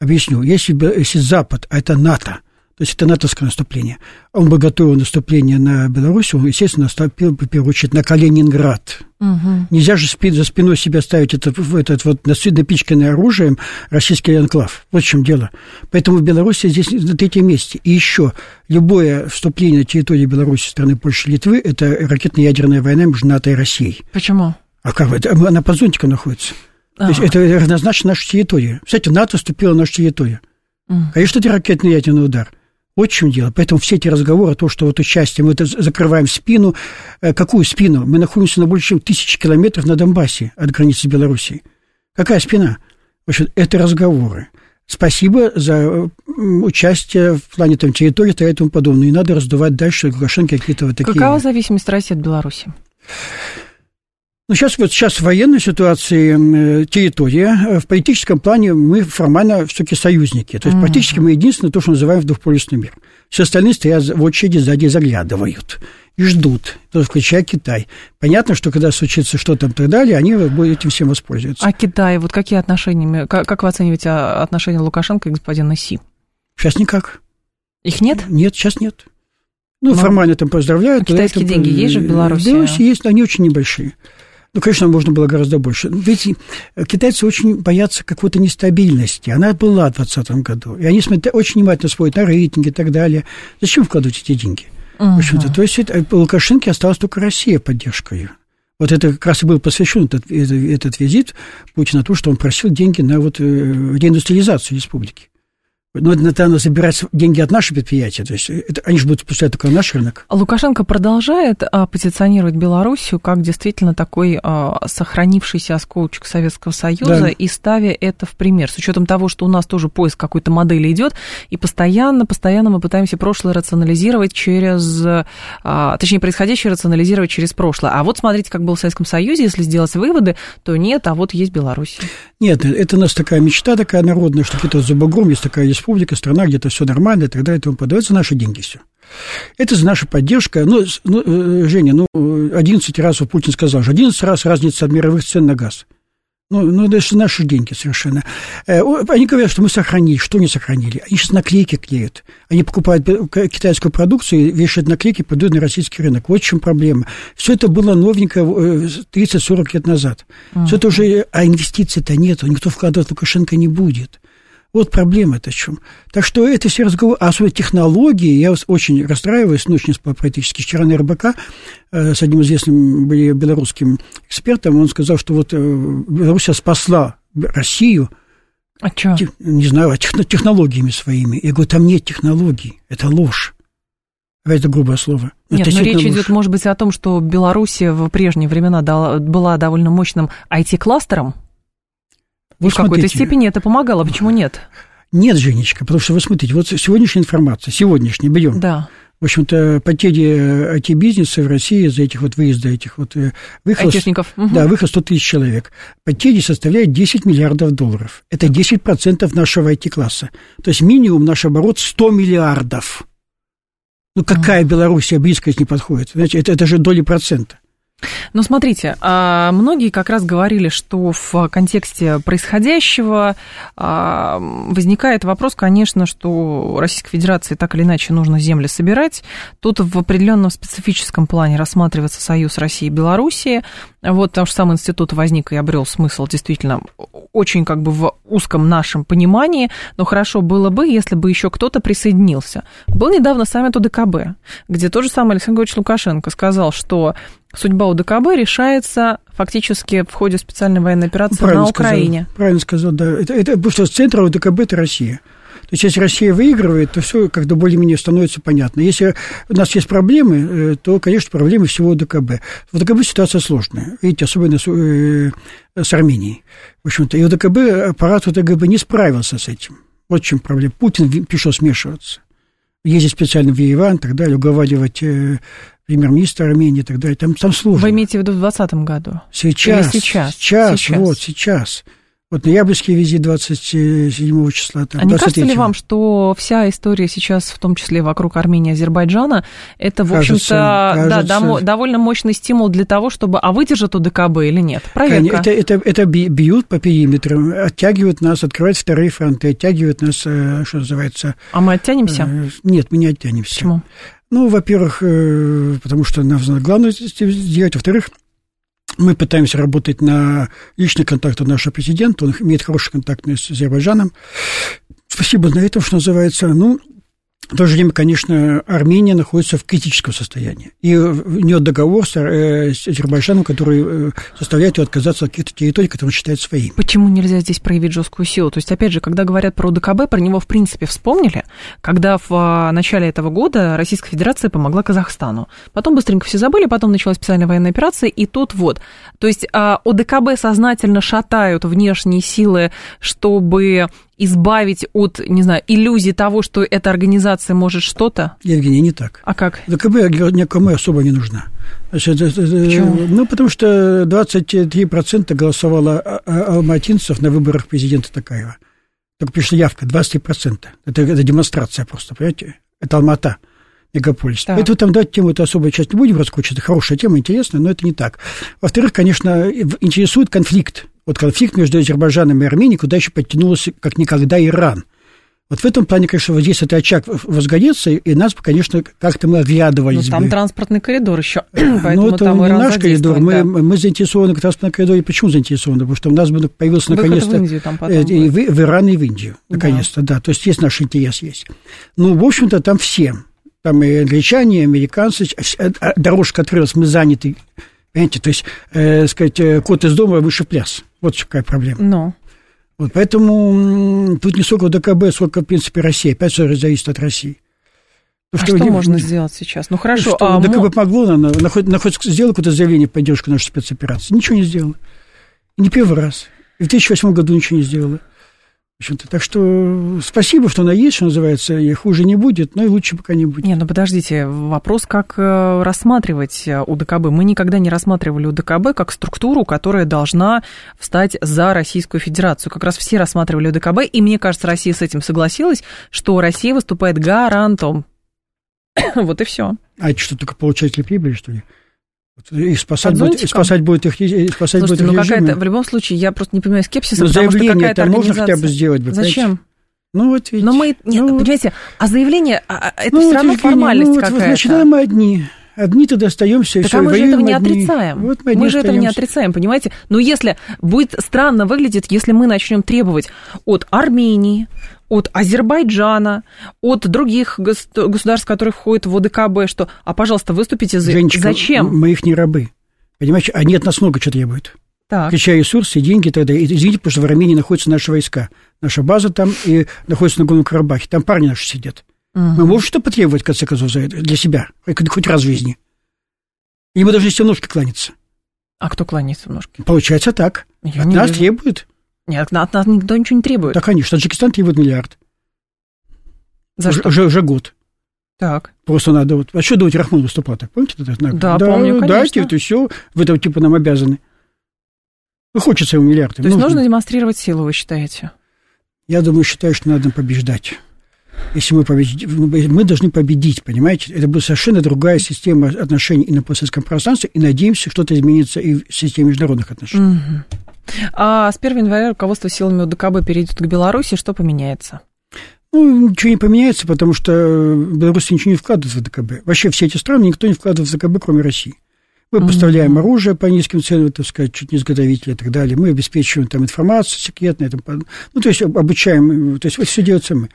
Объясню. Если, если Запад, а это НАТО, то есть это натовское наступление, он бы готовил наступление на Беларусь, он, естественно, наступил, в первую очередь, на Калининград. Угу. Нельзя же спи, за спиной себя ставить этот, этот вот напичканный оружием российский анклав. Вот в чем дело. Поэтому Беларусь здесь на третьем месте. И еще любое вступление на территории Беларуси, страны Польши, Литвы, это ракетно-ядерная война между НАТО и Россией. Почему? А как это? Она под зонтиком находится. А-а-а. То есть это равнозначно нашей территории. Кстати, НАТО вступило на нашу территорию. Угу. Конечно, это ракетный ядерный удар. Вот в чем дело. Поэтому все эти разговоры, то, что вот участие, мы это закрываем спину. Э, какую спину? Мы находимся на больше чем тысячи километров на Донбассе от границы Белоруссии. Какая спина? В общем, это разговоры. Спасибо за э, участие в плане там, территории и тому подобное. Не надо раздувать дальше Лукашенко какие-то вот такие... Какова зависимость России от Беларуси? Ну, сейчас вот сейчас в военной ситуации э, территория, э, в политическом плане мы формально все-таки союзники. То есть mm-hmm. практически мы единственное то, что называем двухполюсный мир. Все остальные стоят в очереди сзади заглядывают и ждут, включая Китай. Понятно, что когда случится что-то и так далее, они этим всем воспользуются. А Китай, вот какие отношения, как, как вы оцениваете а, отношения Лукашенко и господина Си? Сейчас никак. Их нет? Нет, сейчас нет. Ну, Но формально там поздравляют. А китайские это, деньги есть же в Беларуси? В Беларуси есть, но они очень небольшие. Ну, конечно, можно было гораздо больше. Ведь китайцы очень боятся какой-то нестабильности. Она была в 2020 году. И они смотрят, очень внимательно смотрят на рейтинги и так далее. Зачем вкладывать эти деньги? Uh-huh. В общем-то, то есть это, по Лукашенко осталась только Россия поддержкой. Вот это как раз и был посвящен этот, этот, этот визит Путина, то, что он просил деньги на вот, э, реиндустриализацию республики. Ну, это надо забирать деньги от наших предприятий, то есть это, они же будут пускать только наш рынок. Лукашенко продолжает а, позиционировать Белоруссию как действительно такой а, сохранившийся осколочек Советского Союза да. и ставя это в пример, с учетом того, что у нас тоже поиск какой-то модели идет, и постоянно, постоянно мы пытаемся прошлое рационализировать через, а, точнее, происходящее рационализировать через прошлое. А вот смотрите, как было в Советском Союзе, если сделать выводы, то нет, а вот есть Беларусь. Нет, это у нас такая мечта такая народная, что где-то за бугром есть такая республика, страна, где-то все нормально и так далее, и тому подобное. Это за наши деньги все. Это за наша поддержка. Ну, ну, э, Женя, ну, 11 раз вот Путин сказал, что 11 раз разница от мировых цен на газ. Ну, ну, это же наши деньги совершенно. Э, они говорят, что мы сохранили. Что не сохранили? Они сейчас наклейки клеят. Они покупают китайскую продукцию, вешают наклейки, продают на российский рынок. Вот в чем проблема. Все это было новенько 30-40 э, лет назад. Все это уже... А инвестиций-то нет. Никто вкладывать Лукашенко не будет. Вот проблема-то в чем. Так что это все разговоры, а особенно технологии, я очень расстраиваюсь, ночью спал практически вчера на РБК э, с одним известным белорусским экспертом, он сказал, что вот э, Беларусь спасла Россию, а что? Не знаю, а технологиями своими. Я говорю, там нет технологий, это ложь. Это грубое слово. Нет, это но речь ложь. идет, может быть, о том, что Белоруссия в прежние времена была довольно мощным IT-кластером. Вот в какой-то смотрите. степени это помогало. Почему нет? Нет, Женечка, потому что вы смотрите, вот сегодняшняя информация, сегодняшняя, берем. Да. В общем-то, потери IT-бизнеса в России за этих вот выезда, этих вот э, выход, Айтишников. Да, выход 100 тысяч человек. Потери составляют 10 миллиардов долларов. Это 10% нашего IT-класса. То есть минимум наш оборот 100 миллиардов. Ну, какая Белоруссия близко не подходит? Знаете, это, это же доли процента. Ну, смотрите, а, многие как раз говорили, что в контексте происходящего а, возникает вопрос, конечно, что Российской Федерации так или иначе нужно земли собирать. Тут в определенном специфическом плане рассматривается союз России и Белоруссии. Вот, потому что сам институт возник и обрел смысл действительно очень как бы в узком нашем понимании, но хорошо было бы, если бы еще кто-то присоединился. Был недавно саммит УДКБ, где тот же самый Александр Григорьевич Лукашенко сказал, что судьба УДКБ решается фактически в ходе специальной военной операции Правильно на сказал. Украине. Правильно сказал, да. Это, это, потому что с центра УДКБ – это Россия. То есть, если Россия выигрывает, то все как-то более-менее становится понятно. Если у нас есть проблемы, э, то, конечно, проблемы всего УДКБ. В УДКБ ситуация сложная, видите, особенно с, э, с Арменией. В общем-то, и УДКБ, аппарат УДКБ не справился с этим. Вот в чем проблема. Путин пришел смешиваться. Ездить специально в Ереван и так далее, уговаривать премьер-министра Армении и так далее. Там, там сложно. Вы имеете в виду в 2020 году? Сейчас, Или сейчас? сейчас, Сейчас. вот, сейчас. Вот ноябрьский визит 27 числа. Там, А не кажется ли 23-го. вам, что вся история сейчас, в том числе вокруг Армении и Азербайджана, это, в общем-то, да, домо- довольно мощный стимул для того, чтобы, а выдержит УДКБ или нет? Проверка. Это, это, это бьют по периметрам, оттягивают нас, открывают вторые фронты, оттягивают нас, э, что называется... А мы оттянемся? э, Нет, мы не оттянемся. Почему? Ну, во-первых, э, потому что нам надо главное сделать. Во-вторых, мы пытаемся работать на личный контакт у нашего президента. Он имеет хороший контакт с Азербайджаном. Спасибо на этом, что называется. Ну, в то же время, конечно, Армения находится в критическом состоянии. И у нее договор с, э, с Азербайджаном, который э, заставляет ее отказаться от каких-то территорий, которые он считает своими. Почему нельзя здесь проявить жесткую силу? То есть, опять же, когда говорят про УДКБ, про него, в принципе, вспомнили, когда в а, начале этого года Российская Федерация помогла Казахстану. Потом быстренько все забыли, потом началась специальная военная операция, и тут вот. То есть, а, ОДКБ сознательно шатают внешние силы, чтобы избавить от, не знаю, иллюзии того, что эта организация может что-то? Евгений, не так. А как? ВКБ никому особо не нужна. Значит, Почему? Ну, потому что 23% голосовало а- а- алматинцев на выборах президента Такаева. Только пришла явка, 23%. Это, это демонстрация просто, понимаете? Это Алмата, мегаполис. Так. Поэтому там давать тему эту особо часть не будем раскручивать. Это хорошая тема, интересная, но это не так. Во-вторых, конечно, интересует конфликт. Вот конфликт между Азербайджаном и Арменией, куда еще подтянулся как никогда Иран. Вот в этом плане, конечно, вот здесь этот очаг возгодится, и нас, бы, конечно, как-то мы Ну, оглядывались там бы. транспортный коридор еще, Ну, это там не Иран наш коридор. Мы, да. мы заинтересованы как раз на коридоре. Почему заинтересованы? Потому что у нас бы появился наконец-то... в Индию там потом э, и в, в Иран, и в Индию. Наконец-то, да. То есть есть наш интерес есть. Ну, в общем-то, там все. Там и англичане, и американцы. Э, Дорожка открылась, мы заняты. Понимаете, то есть, э, сказать, э, кот из дома выше пляс. Вот какая проблема. Ну, Вот, поэтому тут не сколько ДКБ, сколько, в принципе, Россия. Опять все зависит от России. а Потому что не- можно сделать сейчас? Ну, хорошо, что а ДКБ мо- помогло, она, она, хоть, она хоть сделала какое-то заявление поддержку нашей спецоперации. Ничего не сделала. Не первый раз. И в 2008 году ничего не сделала. В общем-то, так что спасибо, что она есть, что называется, и хуже не будет, но и лучше пока не будет. Не, ну подождите, вопрос, как э, рассматривать э, УДКБ. Мы никогда не рассматривали УДКБ как структуру, которая должна встать за Российскую Федерацию. Как раз все рассматривали УДКБ, и мне кажется, Россия с этим согласилась, что Россия выступает гарантом. Вот и все. А это что, только получатели прибыли, что ли? Вот Их спасать, будет, зонтиком? спасать будет их, и спасать Слушайте, будет ну их какая-то, режимы. в любом случае, я просто не понимаю скепсиса, Но потому что заявление какая-то это можно хотя бы организация- сделать? Вы Зачем? понимаете? Ну, вот видите. Но мы, нет, Ну, понимаете, а заявление, а, а, это ну, все вот, равно Евгений, формальность ну, вот, какая-то. Значит, тогда мы одни. Одни тогда остаемся, и Так все, а мы же этого не одни. отрицаем. Вот мы одни же этого не отрицаем, понимаете? Но если будет странно выглядит, если мы начнем требовать от Армении, от Азербайджана, от других гос- государств, которые входят в ОДКБ, что, а, пожалуйста, выступите за... Женечка, Зачем? мы их не рабы. Понимаете, они от нас много чего требуют. Так. Включая ресурсы, деньги и так далее. Извините, потому что в Армении находятся наши войска. Наша база там и находится на Горном Карабахе. Там парни наши сидят. Мы можем что потребовать, в конце концов, за это, для себя, хоть раз в жизни. И мы должны все ножки кланяться. А кто кланяется в ножки? Получается так. Я от нас вижу. требует. Нет, от нас никто ничего не требует. Да, конечно. Таджикистан требует миллиард. За уже, что? Уже, уже год. Так. Просто надо вот... А что давать Рахману выступать? Помните? Это, знак? Да, помню, Дайте, конечно. это все. Вы это типа нам обязаны. Ну, хочется ему миллиард. То есть нужно демонстрировать силу, вы считаете? Я думаю, считаю, что надо побеждать. Если мы победим, мы должны победить, понимаете? Это будет совершенно другая система отношений и на постсоветском пространстве, и надеемся, что-то изменится и в системе международных отношений. Мгм. А с 1 января руководство силами УДКБ перейдет к Беларуси, что поменяется? Ну, ничего не поменяется, потому что Беларусь ничего не вкладывает в ДКБ. Вообще все эти страны никто не вкладывает в ДКБ, кроме России. Мы Мгм. поставляем оружие по низким ценам, так сказать, чуть не изготовители и так далее. Мы обеспечиваем там информацию секретную. Там, ну, то есть обучаем, то есть все делается мы.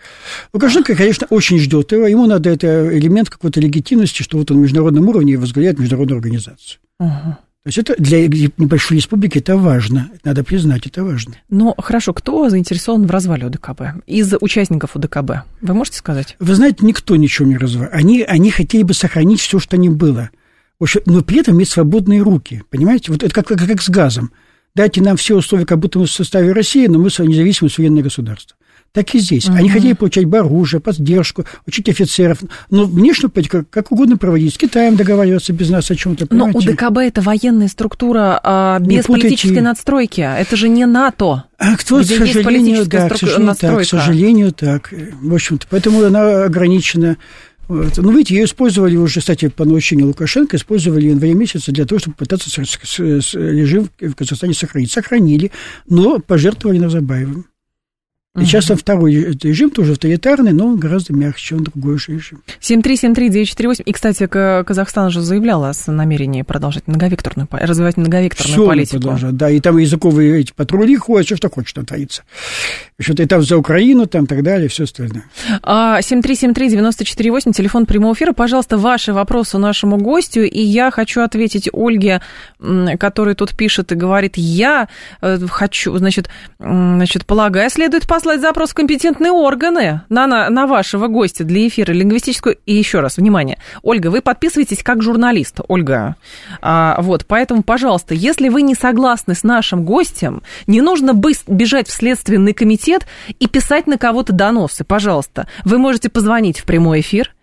Лукашенко, конечно, очень ждет его. Ему надо это элемент какой-то легитимности, что вот он на международном уровне возглавляет международную организацию. Ага. То есть это для небольшой республики это важно. Надо признать, это важно. Ну, хорошо, кто заинтересован в развале УДКБ? Из участников УДКБ. Вы можете сказать? Вы знаете, никто ничего не развивает. Они, они хотели бы сохранить все, что не было. Но при этом иметь свободные руки. Понимаете? Вот это как, как, как с газом. Дайте нам все условия, как будто мы в составе России, но мы независимое суверенное государство. Так и здесь. Они Мгм. хотели получать оружие, поддержку, учить офицеров. Но внешнюю политику как, угодно проводить. С Китаем договариваться без нас о чем-то. Но понимаете? УДКБ это военная структура а, без политической надстройки. Это же не НАТО. А кто, к где есть сожалению, да, к сожалению, так, к настройка. сожалению, так. В общем-то, поэтому она ограничена. Ну, видите, ее использовали уже, кстати, по научению Лукашенко, использовали в январе месяце для того, чтобы пытаться режим в Казахстане сохранить. Сохранили, но пожертвовали Назарбаевым. И сейчас там второй режим, тоже авторитарный, но гораздо мягче, он другой же режим. 7373948. И, кстати, Казахстан же заявлял о намерении продолжать многовекторную, по- развивать многовекторную Все политику. продолжать, да, и там языковые эти патрули ходят, что хочешь там творится. Что-то и там за Украину, там, так далее, все остальное. А, 7373948, телефон прямого эфира. Пожалуйста, ваши вопросы нашему гостю. И я хочу ответить Ольге, которая тут пишет и говорит, я э, хочу, значит, значит, полагаю, следует послать запрос в компетентные органы на, на, на вашего гостя для эфира лингвистическую. И еще раз, внимание, Ольга, вы подписываетесь как журналист, Ольга. А, вот, поэтому, пожалуйста, если вы не согласны с нашим гостем, не нужно бежать в Следственный комитет и писать на кого-то доносы, пожалуйста. Вы можете позвонить в прямой эфир,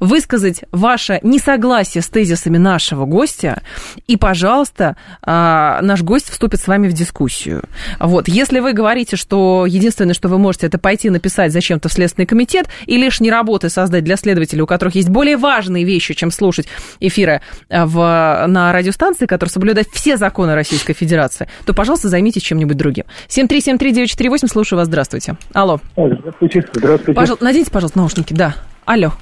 высказать ваше несогласие с тезисами нашего гостя, и, пожалуйста, а, наш гость вступит с вами в дискуссию. Вот. Если вы говорите, что единственное, что вы можете, это пойти написать зачем-то в Следственный комитет и лишние работы создать для следователей, у которых есть более важные вещи, чем слушать эфиры а, в, на радиостанции, которые соблюдают все законы Российской Федерации, то, пожалуйста, займитесь чем-нибудь другим. 7373948, слушаю вас, здравствуйте. Алло. Здравствуйте. Здравствуйте. Пожалуйста, наденьте, пожалуйста, наушники, да. Алло.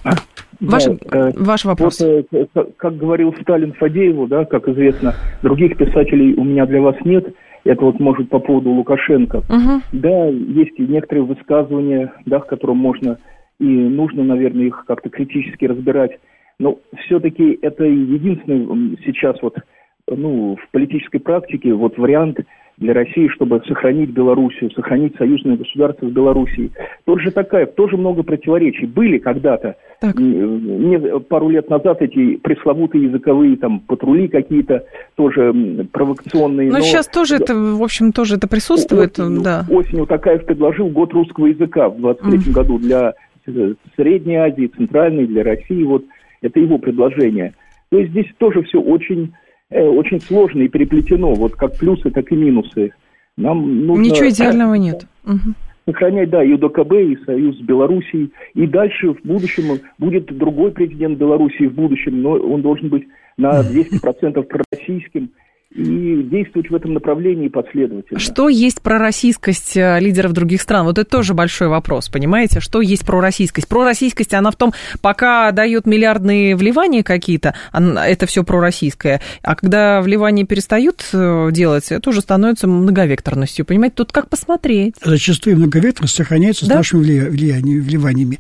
Ваш, Да, э, ваш вопрос. Вот, э, как- как говорил Сталин Фадееву, да, как известно, других писателей у меня для вас нет. Это вот может по поводу Лукашенко. Мгм. Да, есть и некоторые высказывания, да, к которым можно и нужно, наверное, их как-то критически разбирать. Но все-таки это единственный сейчас вот, ну, в политической практике вот вариант для России, чтобы сохранить Белоруссию, сохранить союзное государство с Белоруссией. Тут же такая, тоже много противоречий. Были когда-то, не- пару лет назад эти пресловутые языковые там патрули какие-то тоже провокационные. Ну, но- сейчас тоже это, в общем, тоже это присутствует, осенью, да. осенью Такаев предложил год русского языка в 23 году для э, Средней Азии, Центральной, для России. Вот это его предложение. То есть здесь тоже все очень, очень сложно и переплетено, вот как плюсы, так и минусы. Нам нужно Ничего идеального нет. Сохранять, да, и УДКБ, и союз с Белоруссией. И дальше в будущем будет другой президент Белоруссии в будущем, но он должен быть на 200% пророссийским и действовать в этом направлении последовательно. Что есть пророссийскость э, лидеров других стран? Вот это тоже большой вопрос, понимаете? Что есть пророссийскость? Пророссийскость, она в том, пока дает миллиардные вливания какие-то, это все пророссийское. А когда вливания перестают э, делать, это уже становится многовекторностью, понимаете? Тут как посмотреть. Зачастую многоветность сохраняется Да. с нашими влия- влияниями, вливаниями.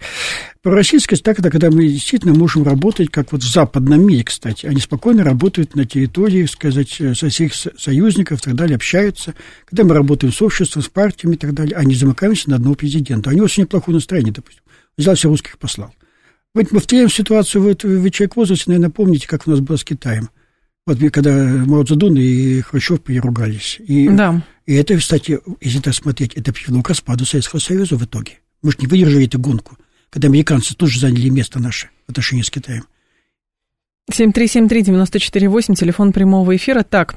Пророссийскость так, это когда мы действительно можем работать, как вот в западном мире, кстати. Они спокойно работают на территории, сказать, всех со- союзников и так далее, общаются. Когда мы работаем с обществом, с партиями и так далее, они замыкаемся на одного президента. Него очень неплохое настроение, допустим. Взял все русских послал. Вот мы повторяем ситуацию, вот вы человек в возрасте, наверное, помните, как у нас было с Китаем. Вот когда Мао Цзэдун и Хрущев переругались. И, Да. и это, кстати, если так смотреть, это привело к распаду Советского Союза в итоге. Мы же не выдержали эту гонку, когда американцы тоже заняли место наше в отношении с Китаем. 7373948, телефон прямого эфира. Так,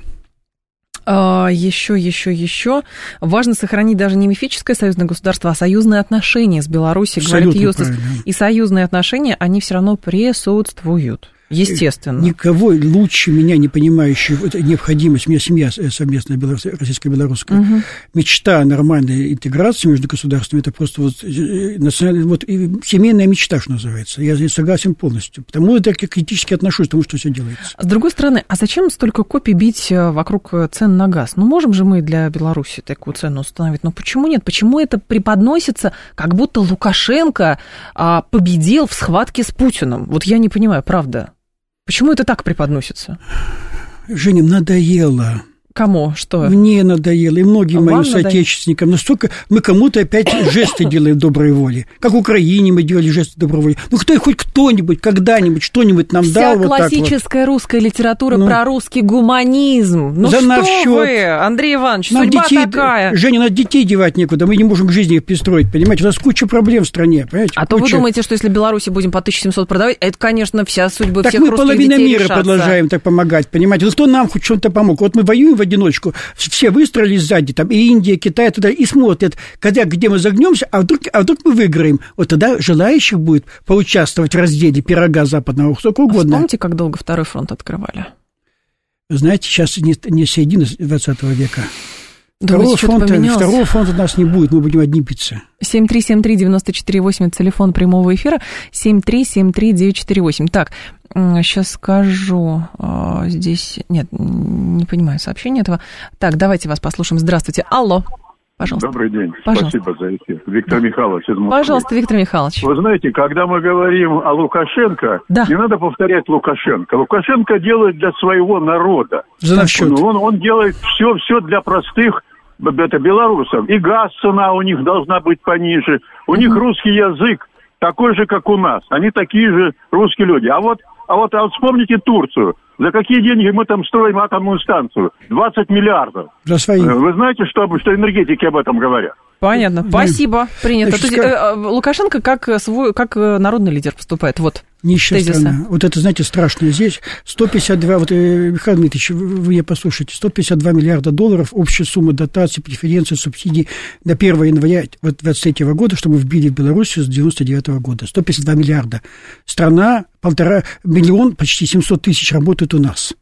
а, еще, еще, еще. Важно сохранить даже не мифическое союзное государство, а союзные отношения с Беларусью, говорит Юстас. И союзные отношения, они все равно присутствуют. Естественно. Никого лучше меня не понимающий вот необходимость. У меня семья совместная белорус- российско-белорусская. Мгм. Мечта нормальной интеграции между государствами, это просто вот, э, национальная, вот семейная мечта, что называется. Я согласен полностью. Потому я так критически отношусь к тому, что все делается. С другой стороны, а зачем столько копий бить э, вокруг э, цен на газ? Ну, можем же мы для Беларуси такую цену установить. Но почему нет? Почему это преподносится, как будто Лукашенко а, победил в схватке с Путиным? Вот я не понимаю, правда. Почему это так преподносится? Женя, надоело. Кому? Что? Мне надоело, и многим А моим вам надоело? соотечественникам. Настолько мы кому-то опять жесты делаем доброй воли. Как в Украине мы делали жесты доброй воли. Ну, кто хоть кто-нибудь, когда-нибудь, что-нибудь нам Вся дал вот так вот. классическая русская литература Ну. про русский гуманизм. Ну За что наш счет. вы, Андрей Иванович, Нам судьба детей, такая. Женя, нас детей девать некуда, мы не можем к жизни их пристроить, понимаете? У нас куча проблем в стране, понимаете? А то вы Куча. думаете, что если Беларуси будем по 1700 продавать, это, конечно, вся судьба Так всех мы русских половина детей мира решатся. продолжаем так помогать, понимаете? Ну кто нам хоть чем-то помог? Вот мы воюем в одиночку, все выстроились сзади, там и Индия, Китай, туда, и смотрят, когда, где мы загнемся, а вдруг, а вдруг мы выиграем. Вот тогда желающих будет поучаствовать в разделе пирога западного, сколько угодно. Вспомните, как долго второй фронт открывали. Знаете, сейчас не, не середина 20 века. Второго фронта, второго фронта у нас не будет, мы будем одни биться. 7373948, это телефон прямого эфира, 7373948. Так, сейчас скажу, а, здесь, нет, не понимаю сообщение этого. Так, давайте вас послушаем. Здравствуйте. Алло, пожалуйста. Добрый день. Пожалуйста. Спасибо за эфир. Виктор Михайлович из Москвы. Пожалуйста, Виктор Михайлович. Вы знаете, когда мы говорим о Лукашенко, Да. не надо повторять Лукашенко. Лукашенко делает для своего народа. За счет. Он, он делает все, все для простых это, белорусов. И газ цена у них должна быть пониже. У них русский язык такой же, как у нас. Они такие же русские люди. А вот, а вот, а вот вспомните Турцию. За какие деньги мы там строим атомную станцию? 20 миллиардов. За свои. Э, Вы знаете, что, что энергетики об этом говорят? Понятно. Спасибо. Принято. Значит, То есть, э, э, Лукашенко как свой, как народный лидер поступает. Вот. Нищая тезисы. страна. Вот это, знаете, страшно. Здесь 152, вот, э, Михаил Дмитриевич, вы, вы меня послушайте, 152 миллиарда долларов, общая сумма дотаций, преференций, субсидий на 1 января вот, 23 года, что мы вбили в Белоруссию с 99 года. 152 миллиарда. Страна, полтора, миллион, почти 700 тысяч работают у нас.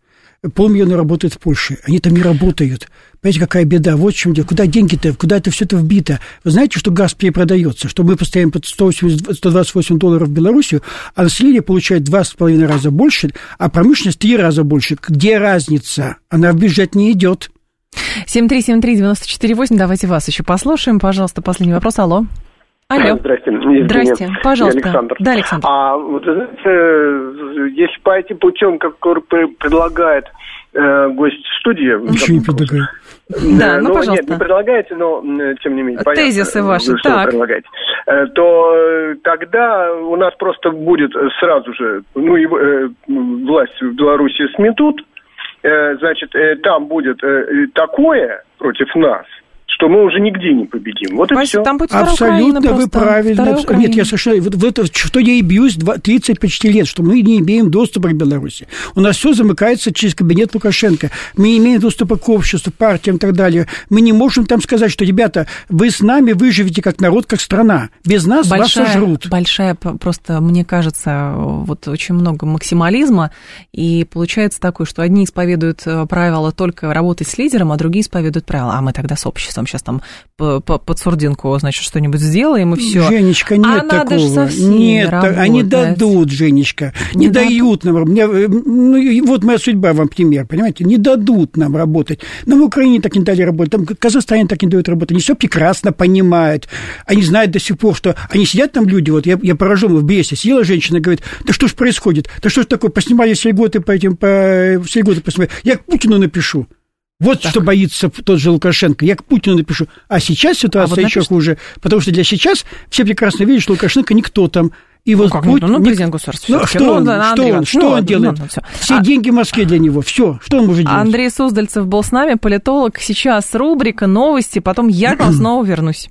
Полмиллиона работает в Польше. Они там не работают. Понимаете, какая беда? Вот в чем дело. Куда деньги-то? Куда это все это вбито? Вы знаете, что газ перепродается? Что мы постоянно под 180, 128 долларов в Белоруссию, а население получает два с половиной раза больше, а промышленность три раза больше. Где разница? Она в бюджет не идет. 7373948, давайте вас еще послушаем. Пожалуйста, последний вопрос. Алло. Алло. Здрасте. Евгений. Здрасте. Пожалуйста. Я Александр. Да, Александр. А вот, знаете, если пойти путем, который пр- предлагает э, гость студии... Ничего не предлагаю. Да, Э, ну, Нет, пожалуйста. не предлагаете, но э, тем не менее. Тезисы понятно, ваши, что вы так. предлагаете. Э, То э, тогда у нас просто будет сразу же, ну, и, э, власть в Беларуси сметут, э, значит, э, там будет э, такое против нас, что мы уже нигде не победим. Вот и Спасибо. все. Там будет Абсолютно Украина вы правильно. Нет, я совершенно... Вот, в это, что я и бьюсь два- 30 почти лет, что мы не имеем доступа к Беларуси. У нас все замыкается через кабинет Лукашенко. Мы не имеем доступа к обществу, партиям и так далее. Мы не можем там сказать, что, ребята, вы с нами выживете как народ, как страна. Без нас вас большая, сожрут. большая, просто, мне кажется, вот очень много максимализма, и получается такое, что одни исповедуют э, правила только работать с лидером, а другие исповедуют правила, а мы тогда с обществом сейчас там под сурдинку, значит, что-нибудь сделаем, и все. Женечка, нет А надо такого. нет, так- они работать. дадут, Женечка. Не, Не дают нам. Мне, э, ну, вот моя судьба вам пример, понимаете? Не дадут нам работать. Нам в Украине так не дали работать, там в Казахстане так не дают работать. Они все прекрасно понимают. Они знают до сих пор, что они сидят там люди, вот я, я поражен, в Бресте сидела женщина, говорит, да что ж происходит? Да что ж такое? Поснимали все льготы по этим, по, все льготы поснимали. Я к Путину напишу. Вот что боится тот же Лукашенко. Я к Путину напишу. А сейчас ситуация А вот еще напишите. хуже. Потому что для сейчас все прекрасно видят, что Лукашенко никто там. И вот как Путин, ну, ну, президент государства. Ну, что, он, да, что, Андрей он, что ну, он делает? ну, всё. Все А- деньги в Москве для него. Все. Что он может делать? Андрей Суздальцев был с нами, политолог. Сейчас рубрика «Новости», потом я к вам снова вернусь.